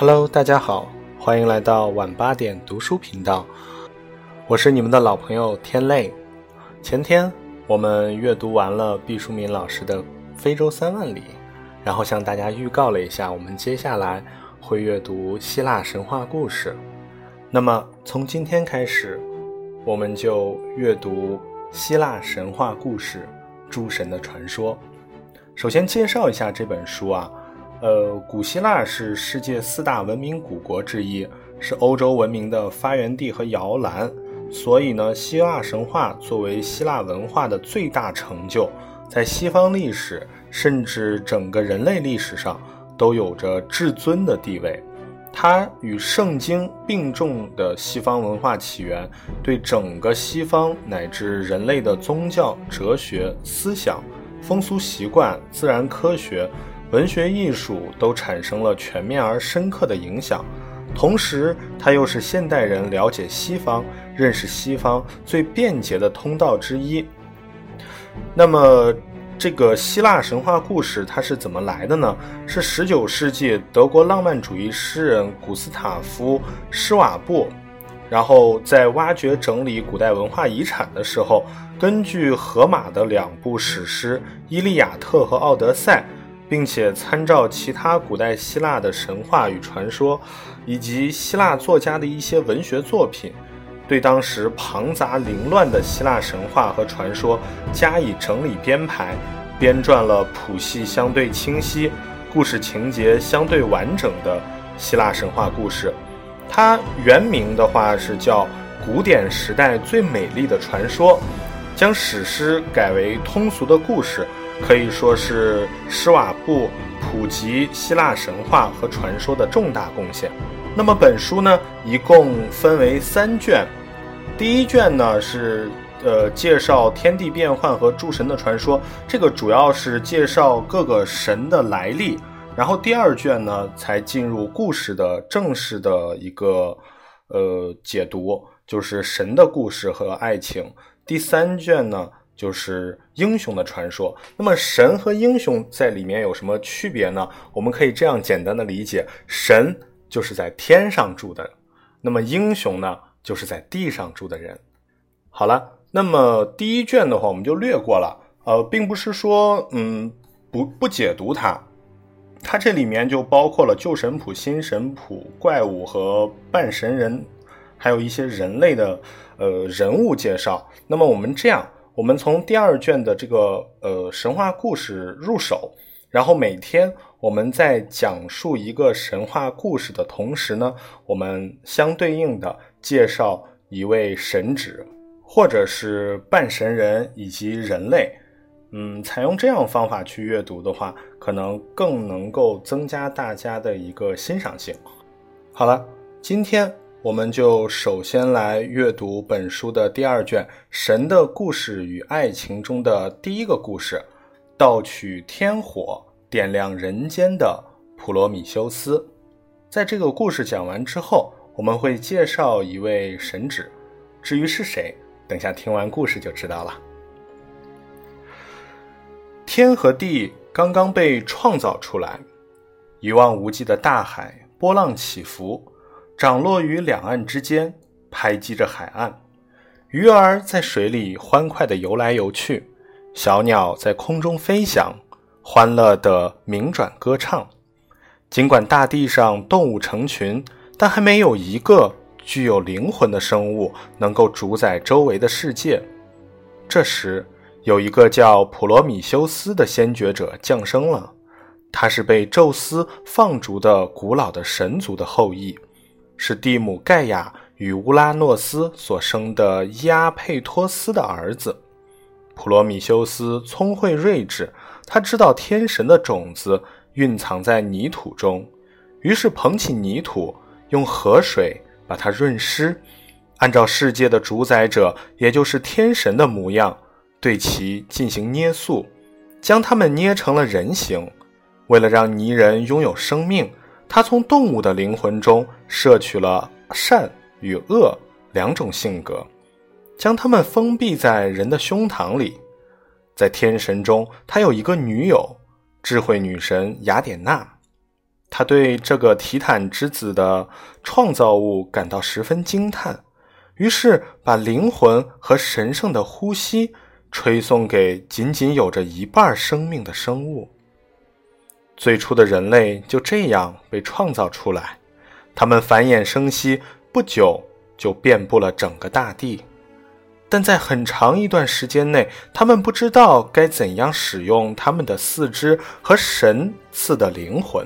Hello，大家好，欢迎来到晚八点读书频道，我是你们的老朋友天泪。前天我们阅读完了毕淑敏老师的《非洲三万里》，然后向大家预告了一下，我们接下来会阅读希腊神话故事。那么从今天开始，我们就阅读希腊神话故事《诸神的传说》。首先介绍一下这本书啊。呃，古希腊是世界四大文明古国之一，是欧洲文明的发源地和摇篮。所以呢，希腊神话作为希腊文化的最大成就，在西方历史甚至整个人类历史上都有着至尊的地位。它与圣经并重的西方文化起源，对整个西方乃至人类的宗教、哲学、思想、风俗习惯、自然科学。文学艺术都产生了全面而深刻的影响，同时它又是现代人了解西方、认识西方最便捷的通道之一。那么，这个希腊神话故事它是怎么来的呢？是19世纪德国浪漫主义诗人古斯塔夫·施瓦布，然后在挖掘整理古代文化遗产的时候，根据荷马的两部史诗《伊利亚特》和《奥德赛》。并且参照其他古代希腊的神话与传说，以及希腊作家的一些文学作品，对当时庞杂凌乱的希腊神话和传说加以整理编排，编撰了谱系相对清晰、故事情节相对完整的希腊神话故事。它原名的话是叫《古典时代最美丽的传说》，将史诗改为通俗的故事。可以说是施瓦布普及希腊神话和传说的重大贡献。那么本书呢，一共分为三卷。第一卷呢是呃介绍天地变幻和诸神的传说，这个主要是介绍各个神的来历。然后第二卷呢才进入故事的正式的一个呃解读，就是神的故事和爱情。第三卷呢。就是英雄的传说。那么神和英雄在里面有什么区别呢？我们可以这样简单的理解：神就是在天上住的，那么英雄呢，就是在地上住的人。好了，那么第一卷的话，我们就略过了。呃，并不是说嗯不不解读它，它这里面就包括了旧神谱、新神谱、怪物和半神人，还有一些人类的呃人物介绍。那么我们这样。我们从第二卷的这个呃神话故事入手，然后每天我们在讲述一个神话故事的同时呢，我们相对应的介绍一位神祇，或者是半神人以及人类。嗯，采用这样方法去阅读的话，可能更能够增加大家的一个欣赏性。好了，今天。我们就首先来阅读本书的第二卷《神的故事与爱情》中的第一个故事——盗取天火，点亮人间的普罗米修斯。在这个故事讲完之后，我们会介绍一位神祇，至于是谁，等下听完故事就知道了。天和地刚刚被创造出来，一望无际的大海，波浪起伏。涨落于两岸之间，拍击着海岸，鱼儿在水里欢快地游来游去，小鸟在空中飞翔，欢乐地鸣转歌唱。尽管大地上动物成群，但还没有一个具有灵魂的生物能够主宰周围的世界。这时，有一个叫普罗米修斯的先觉者降生了，他是被宙斯放逐的古老的神族的后裔。是蒂姆盖亚与乌拉诺斯所生的伊阿佩托斯的儿子。普罗米修斯聪慧睿智，他知道天神的种子蕴藏在泥土中，于是捧起泥土，用河水把它润湿，按照世界的主宰者，也就是天神的模样，对其进行捏塑，将它们捏成了人形。为了让泥人拥有生命。他从动物的灵魂中摄取了善与恶两种性格，将它们封闭在人的胸膛里。在天神中，他有一个女友，智慧女神雅典娜。他对这个提坦之子的创造物感到十分惊叹，于是把灵魂和神圣的呼吸吹送给仅仅有着一半生命的生物。最初的人类就这样被创造出来，他们繁衍生息，不久就遍布了整个大地。但在很长一段时间内，他们不知道该怎样使用他们的四肢和神赐的灵魂。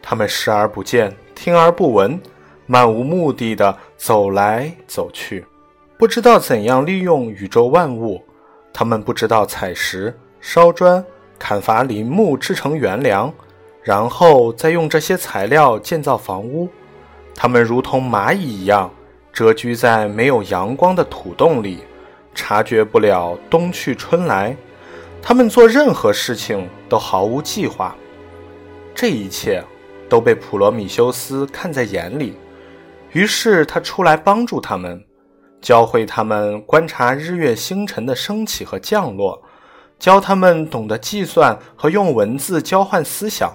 他们视而不见，听而不闻，漫无目的地走来走去，不知道怎样利用宇宙万物。他们不知道采石、烧砖、砍伐林木制成原粮，然后再用这些材料建造房屋。他们如同蚂蚁一样。蛰居在没有阳光的土洞里，察觉不了冬去春来。他们做任何事情都毫无计划。这一切都被普罗米修斯看在眼里，于是他出来帮助他们，教会他们观察日月星辰的升起和降落，教他们懂得计算和用文字交换思想，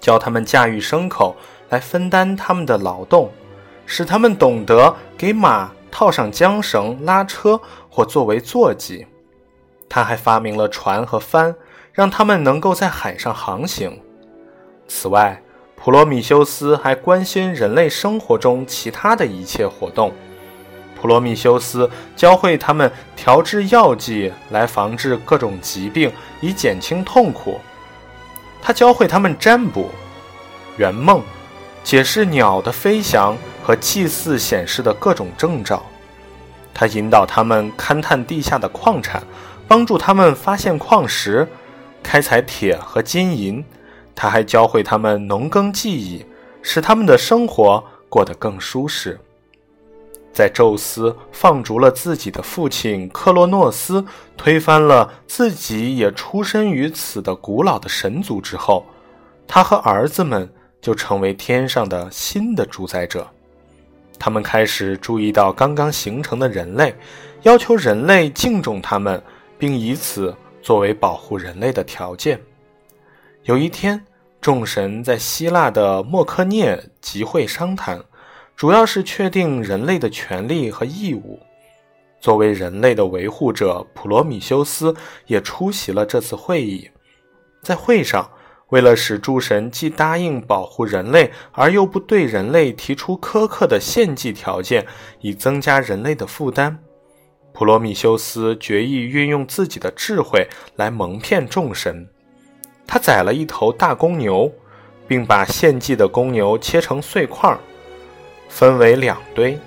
教他们驾驭牲口来分担他们的劳动。使他们懂得给马套上缰绳拉车或作为坐骑。他还发明了船和帆，让他们能够在海上航行。此外，普罗米修斯还关心人类生活中其他的一切活动。普罗米修斯教会他们调制药剂来防治各种疾病，以减轻痛苦。他教会他们占卜、圆梦。解释鸟的飞翔和祭祀显示的各种征兆，他引导他们勘探地下的矿产，帮助他们发现矿石，开采铁和金银。他还教会他们农耕技艺，使他们的生活过得更舒适。在宙斯放逐了自己的父亲克洛诺斯，推翻了自己也出身于此的古老的神族之后，他和儿子们。就成为天上的新的主宰者，他们开始注意到刚刚形成的人类，要求人类敬重他们，并以此作为保护人类的条件。有一天，众神在希腊的莫克涅集会商谈，主要是确定人类的权利和义务。作为人类的维护者，普罗米修斯也出席了这次会议。在会上。为了使诸神既答应保护人类，而又不对人类提出苛刻的献祭条件，以增加人类的负担，普罗米修斯决意运用自己的智慧来蒙骗众神。他宰了一头大公牛，并把献祭的公牛切成碎块儿，分为两堆：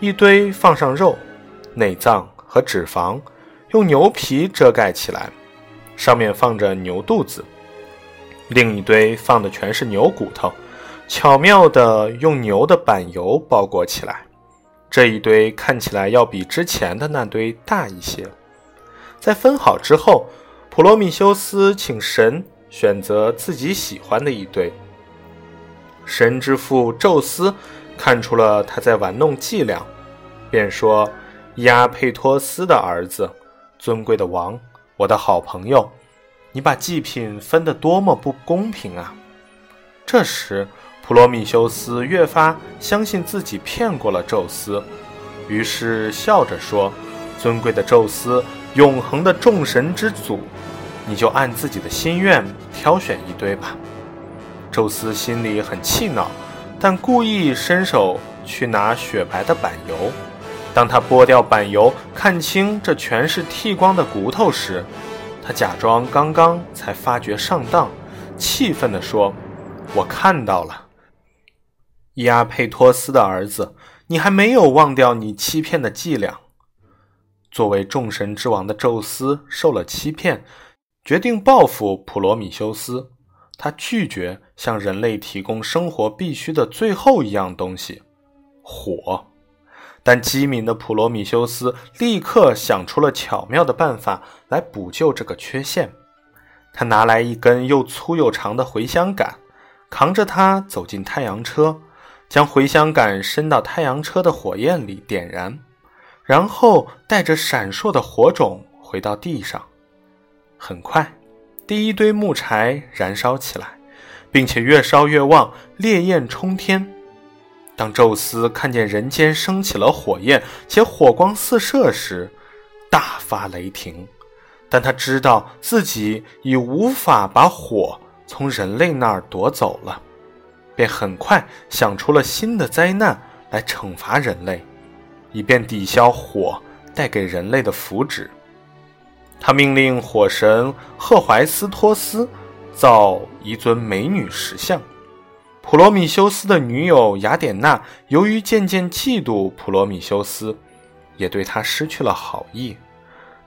一堆放上肉、内脏和脂肪，用牛皮遮盖起来，上面放着牛肚子。另一堆放的全是牛骨头，巧妙地用牛的板油包裹起来。这一堆看起来要比之前的那堆大一些。在分好之后，普罗米修斯请神选择自己喜欢的一堆。神之父宙斯看出了他在玩弄伎俩，便说：“亚佩托斯的儿子，尊贵的王，我的好朋友。”你把祭品分得多么不公平啊！这时，普罗米修斯越发相信自己骗过了宙斯，于是笑着说：“尊贵的宙斯，永恒的众神之祖，你就按自己的心愿挑选一堆吧。”宙斯心里很气恼，但故意伸手去拿雪白的板油。当他剥掉板油，看清这全是剃光的骨头时，他假装刚刚才发觉上当，气愤地说：“我看到了，伊阿佩托斯的儿子，你还没有忘掉你欺骗的伎俩。”作为众神之王的宙斯受了欺骗，决定报复普罗米修斯。他拒绝向人类提供生活必需的最后一样东西——火。但机敏的普罗米修斯立刻想出了巧妙的办法来补救这个缺陷。他拿来一根又粗又长的茴香杆，扛着它走进太阳车，将茴香杆伸到太阳车的火焰里点燃，然后带着闪烁的火种回到地上。很快，第一堆木柴燃烧起来，并且越烧越旺，烈焰冲天。当宙斯看见人间升起了火焰，且火光四射时，大发雷霆。但他知道自己已无法把火从人类那儿夺走了，便很快想出了新的灾难来惩罚人类，以便抵消火带给人类的福祉。他命令火神赫淮斯托斯造一尊美女石像。普罗米修斯的女友雅典娜由于渐渐嫉妒普罗米修斯，也对他失去了好意。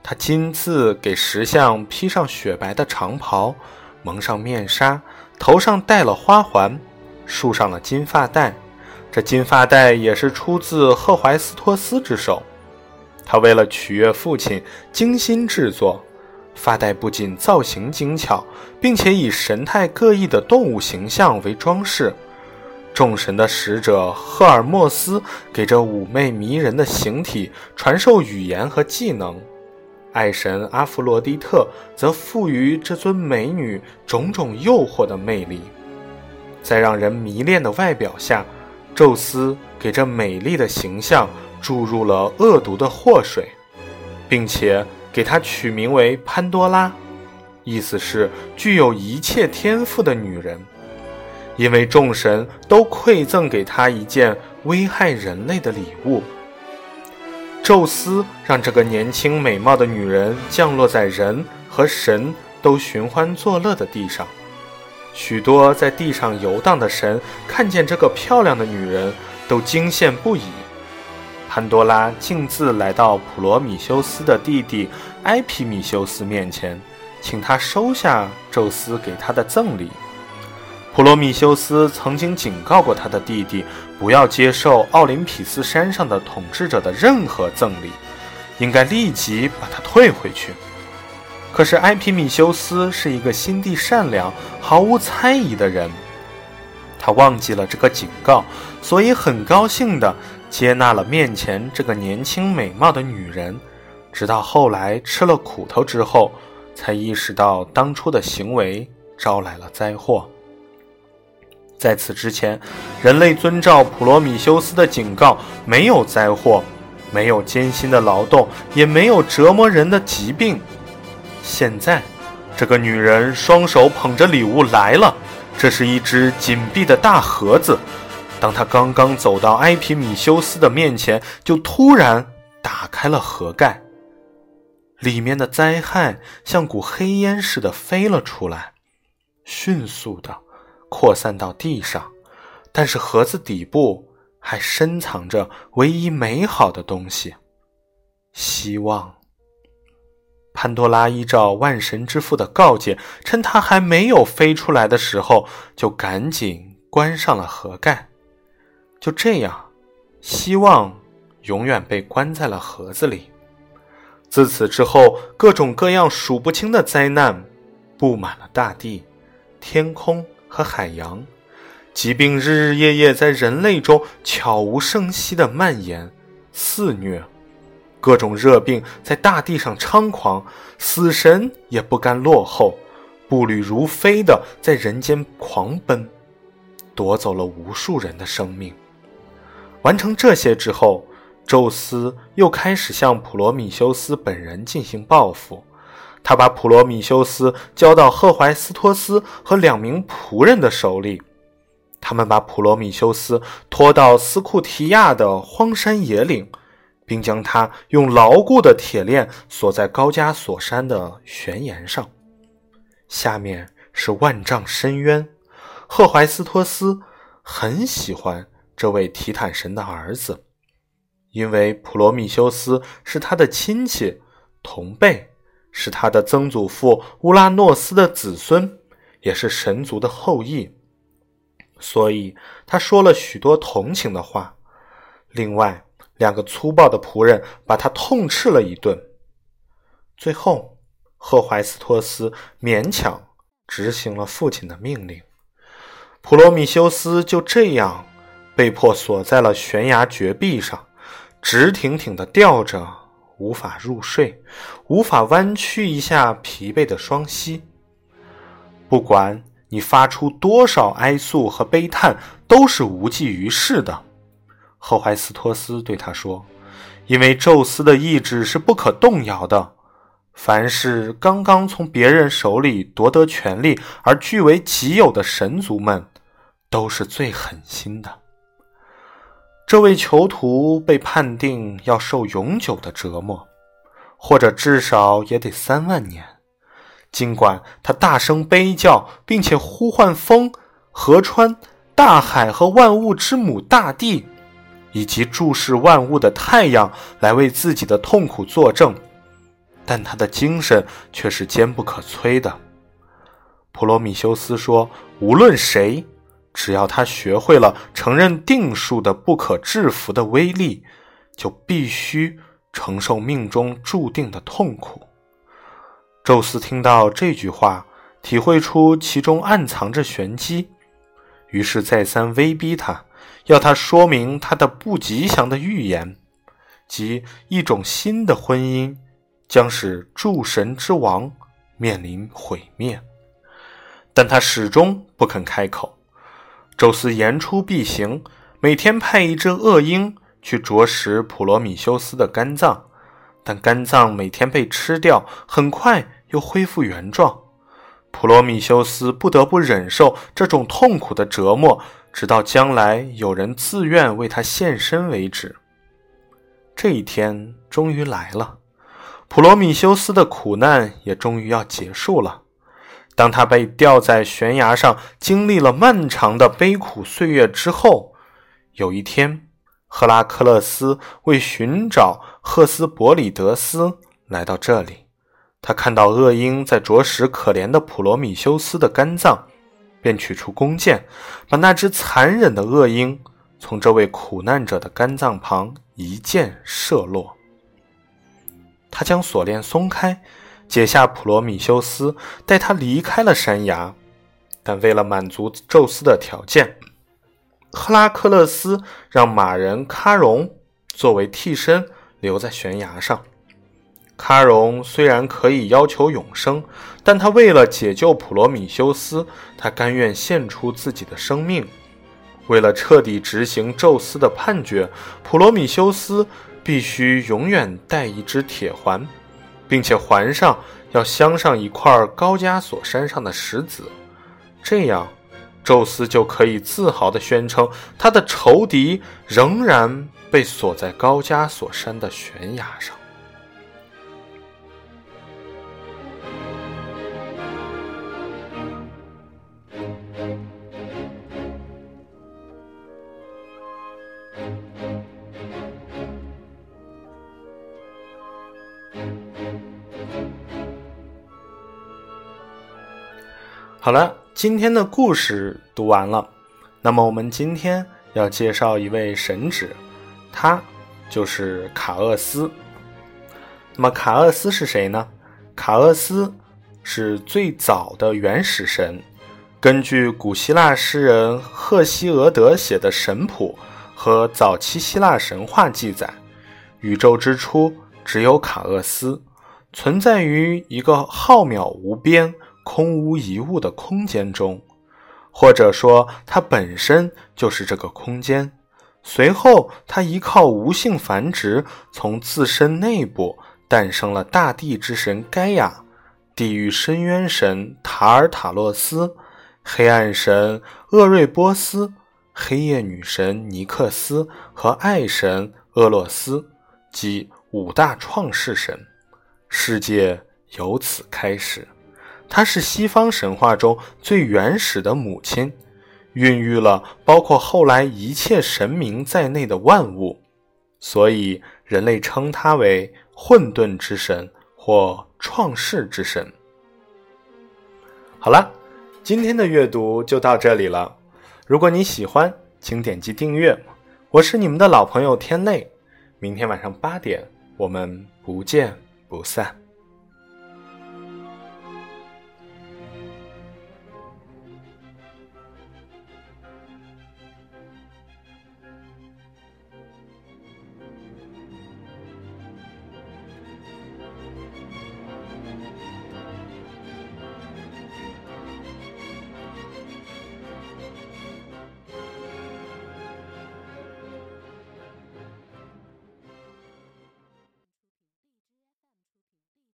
他亲自给石像披上雪白的长袍，蒙上面纱，头上戴了花环，束上了金发带。这金发带也是出自赫淮斯托斯之手。他为了取悦父亲，精心制作。发带不仅造型精巧，并且以神态各异的动物形象为装饰。众神的使者赫尔墨斯给这妩媚迷人的形体传授语言和技能，爱神阿弗洛狄特则赋予这尊美女种种诱惑的魅力。在让人迷恋的外表下，宙斯给这美丽的形象注入了恶毒的祸水，并且。给她取名为潘多拉，意思是具有一切天赋的女人，因为众神都馈赠给她一件危害人类的礼物。宙斯让这个年轻美貌的女人降落在人和神都寻欢作乐的地上，许多在地上游荡的神看见这个漂亮的女人，都惊羡不已。潘多拉径自来到普罗米修斯的弟弟埃皮米修斯面前，请他收下宙斯给他的赠礼。普罗米修斯曾经警告过他的弟弟，不要接受奥林匹斯山上的统治者的任何赠礼，应该立即把它退回去。可是埃皮米修斯是一个心地善良、毫无猜疑的人，他忘记了这个警告，所以很高兴的。接纳了面前这个年轻美貌的女人，直到后来吃了苦头之后，才意识到当初的行为招来了灾祸。在此之前，人类遵照普罗米修斯的警告，没有灾祸，没有艰辛的劳动，也没有折磨人的疾病。现在，这个女人双手捧着礼物来了，这是一只紧闭的大盒子。当他刚刚走到埃皮米修斯的面前，就突然打开了盒盖，里面的灾害像股黑烟似的飞了出来，迅速的扩散到地上。但是盒子底部还深藏着唯一美好的东西——希望。潘多拉依照万神之父的告诫，趁他还没有飞出来的时候，就赶紧关上了盒盖。就这样，希望永远被关在了盒子里。自此之后，各种各样数不清的灾难布满了大地、天空和海洋，疾病日日夜夜在人类中悄无声息地蔓延、肆虐，各种热病在大地上猖狂，死神也不甘落后，步履如飞地在人间狂奔，夺走了无数人的生命。完成这些之后，宙斯又开始向普罗米修斯本人进行报复。他把普罗米修斯交到赫淮斯托斯和两名仆人的手里，他们把普罗米修斯拖到斯库提亚的荒山野岭，并将他用牢固的铁链锁在高加索山的悬崖上。下面是万丈深渊。赫淮斯托斯很喜欢。这位提坦神的儿子，因为普罗米修斯是他的亲戚同辈，是他的曾祖父乌拉诺斯的子孙，也是神族的后裔，所以他说了许多同情的话。另外，两个粗暴的仆人把他痛斥了一顿。最后，赫淮斯托斯勉强执行了父亲的命令，普罗米修斯就这样。被迫锁在了悬崖绝壁上，直挺挺地吊着，无法入睡，无法弯曲一下疲惫的双膝。不管你发出多少哀诉和悲叹都是无济于事的。”赫淮斯托斯对他说：“因为宙斯的意志是不可动摇的。凡是刚刚从别人手里夺得权力而据为己有的神族们，都是最狠心的。这位囚徒被判定要受永久的折磨，或者至少也得三万年。尽管他大声悲叫，并且呼唤风、河川、大海和万物之母大地。”以及注视万物的太阳来为自己的痛苦作证，但他的精神却是坚不可摧的。普罗米修斯说：“无论谁，只要他学会了承认定数的不可制服的威力，就必须承受命中注定的痛苦。”宙斯听到这句话，体会出其中暗藏着玄机，于是再三威逼他。要他说明他的不吉祥的预言，即一种新的婚姻将使诸神之王面临毁灭，但他始终不肯开口。宙斯言出必行，每天派一只恶鹰去啄食普罗米修斯的肝脏，但肝脏每天被吃掉，很快又恢复原状。普罗米修斯不得不忍受这种痛苦的折磨。直到将来有人自愿为他献身为止。这一天终于来了，普罗米修斯的苦难也终于要结束了。当他被吊在悬崖上，经历了漫长的悲苦岁月之后，有一天，赫拉克勒斯为寻找赫斯伯里德斯来到这里。他看到恶鹰在啄食可怜的普罗米修斯的肝脏。便取出弓箭，把那只残忍的恶鹰从这位苦难者的肝脏旁一箭射落。他将锁链松开，解下普罗米修斯，带他离开了山崖。但为了满足宙斯的条件，赫拉克勒斯让马人喀戎作为替身留在悬崖上。喀戎虽然可以要求永生，但他为了解救普罗米修斯，他甘愿献出自己的生命。为了彻底执行宙斯的判决，普罗米修斯必须永远戴一只铁环，并且环上要镶上一块高加索山上的石子，这样，宙斯就可以自豪地宣称他的仇敌仍然被锁在高加索山的悬崖上。好了，今天的故事读完了。那么我们今天要介绍一位神祇，他就是卡厄斯。那么卡厄斯是谁呢？卡厄斯是最早的原始神。根据古希腊诗人赫西俄德写的神谱和早期希腊神话记载，宇宙之初只有卡厄斯，存在于一个浩渺无边。空无一物的空间中，或者说它本身就是这个空间。随后，它依靠无性繁殖，从自身内部诞生了大地之神盖亚、地狱深渊神塔尔塔洛斯、黑暗神厄瑞波斯、黑夜女神尼克斯和爱神厄洛斯，即五大创世神。世界由此开始。她是西方神话中最原始的母亲，孕育了包括后来一切神明在内的万物，所以人类称她为混沌之神或创世之神。好了，今天的阅读就到这里了。如果你喜欢，请点击订阅。我是你们的老朋友天内，明天晚上八点，我们不见不散。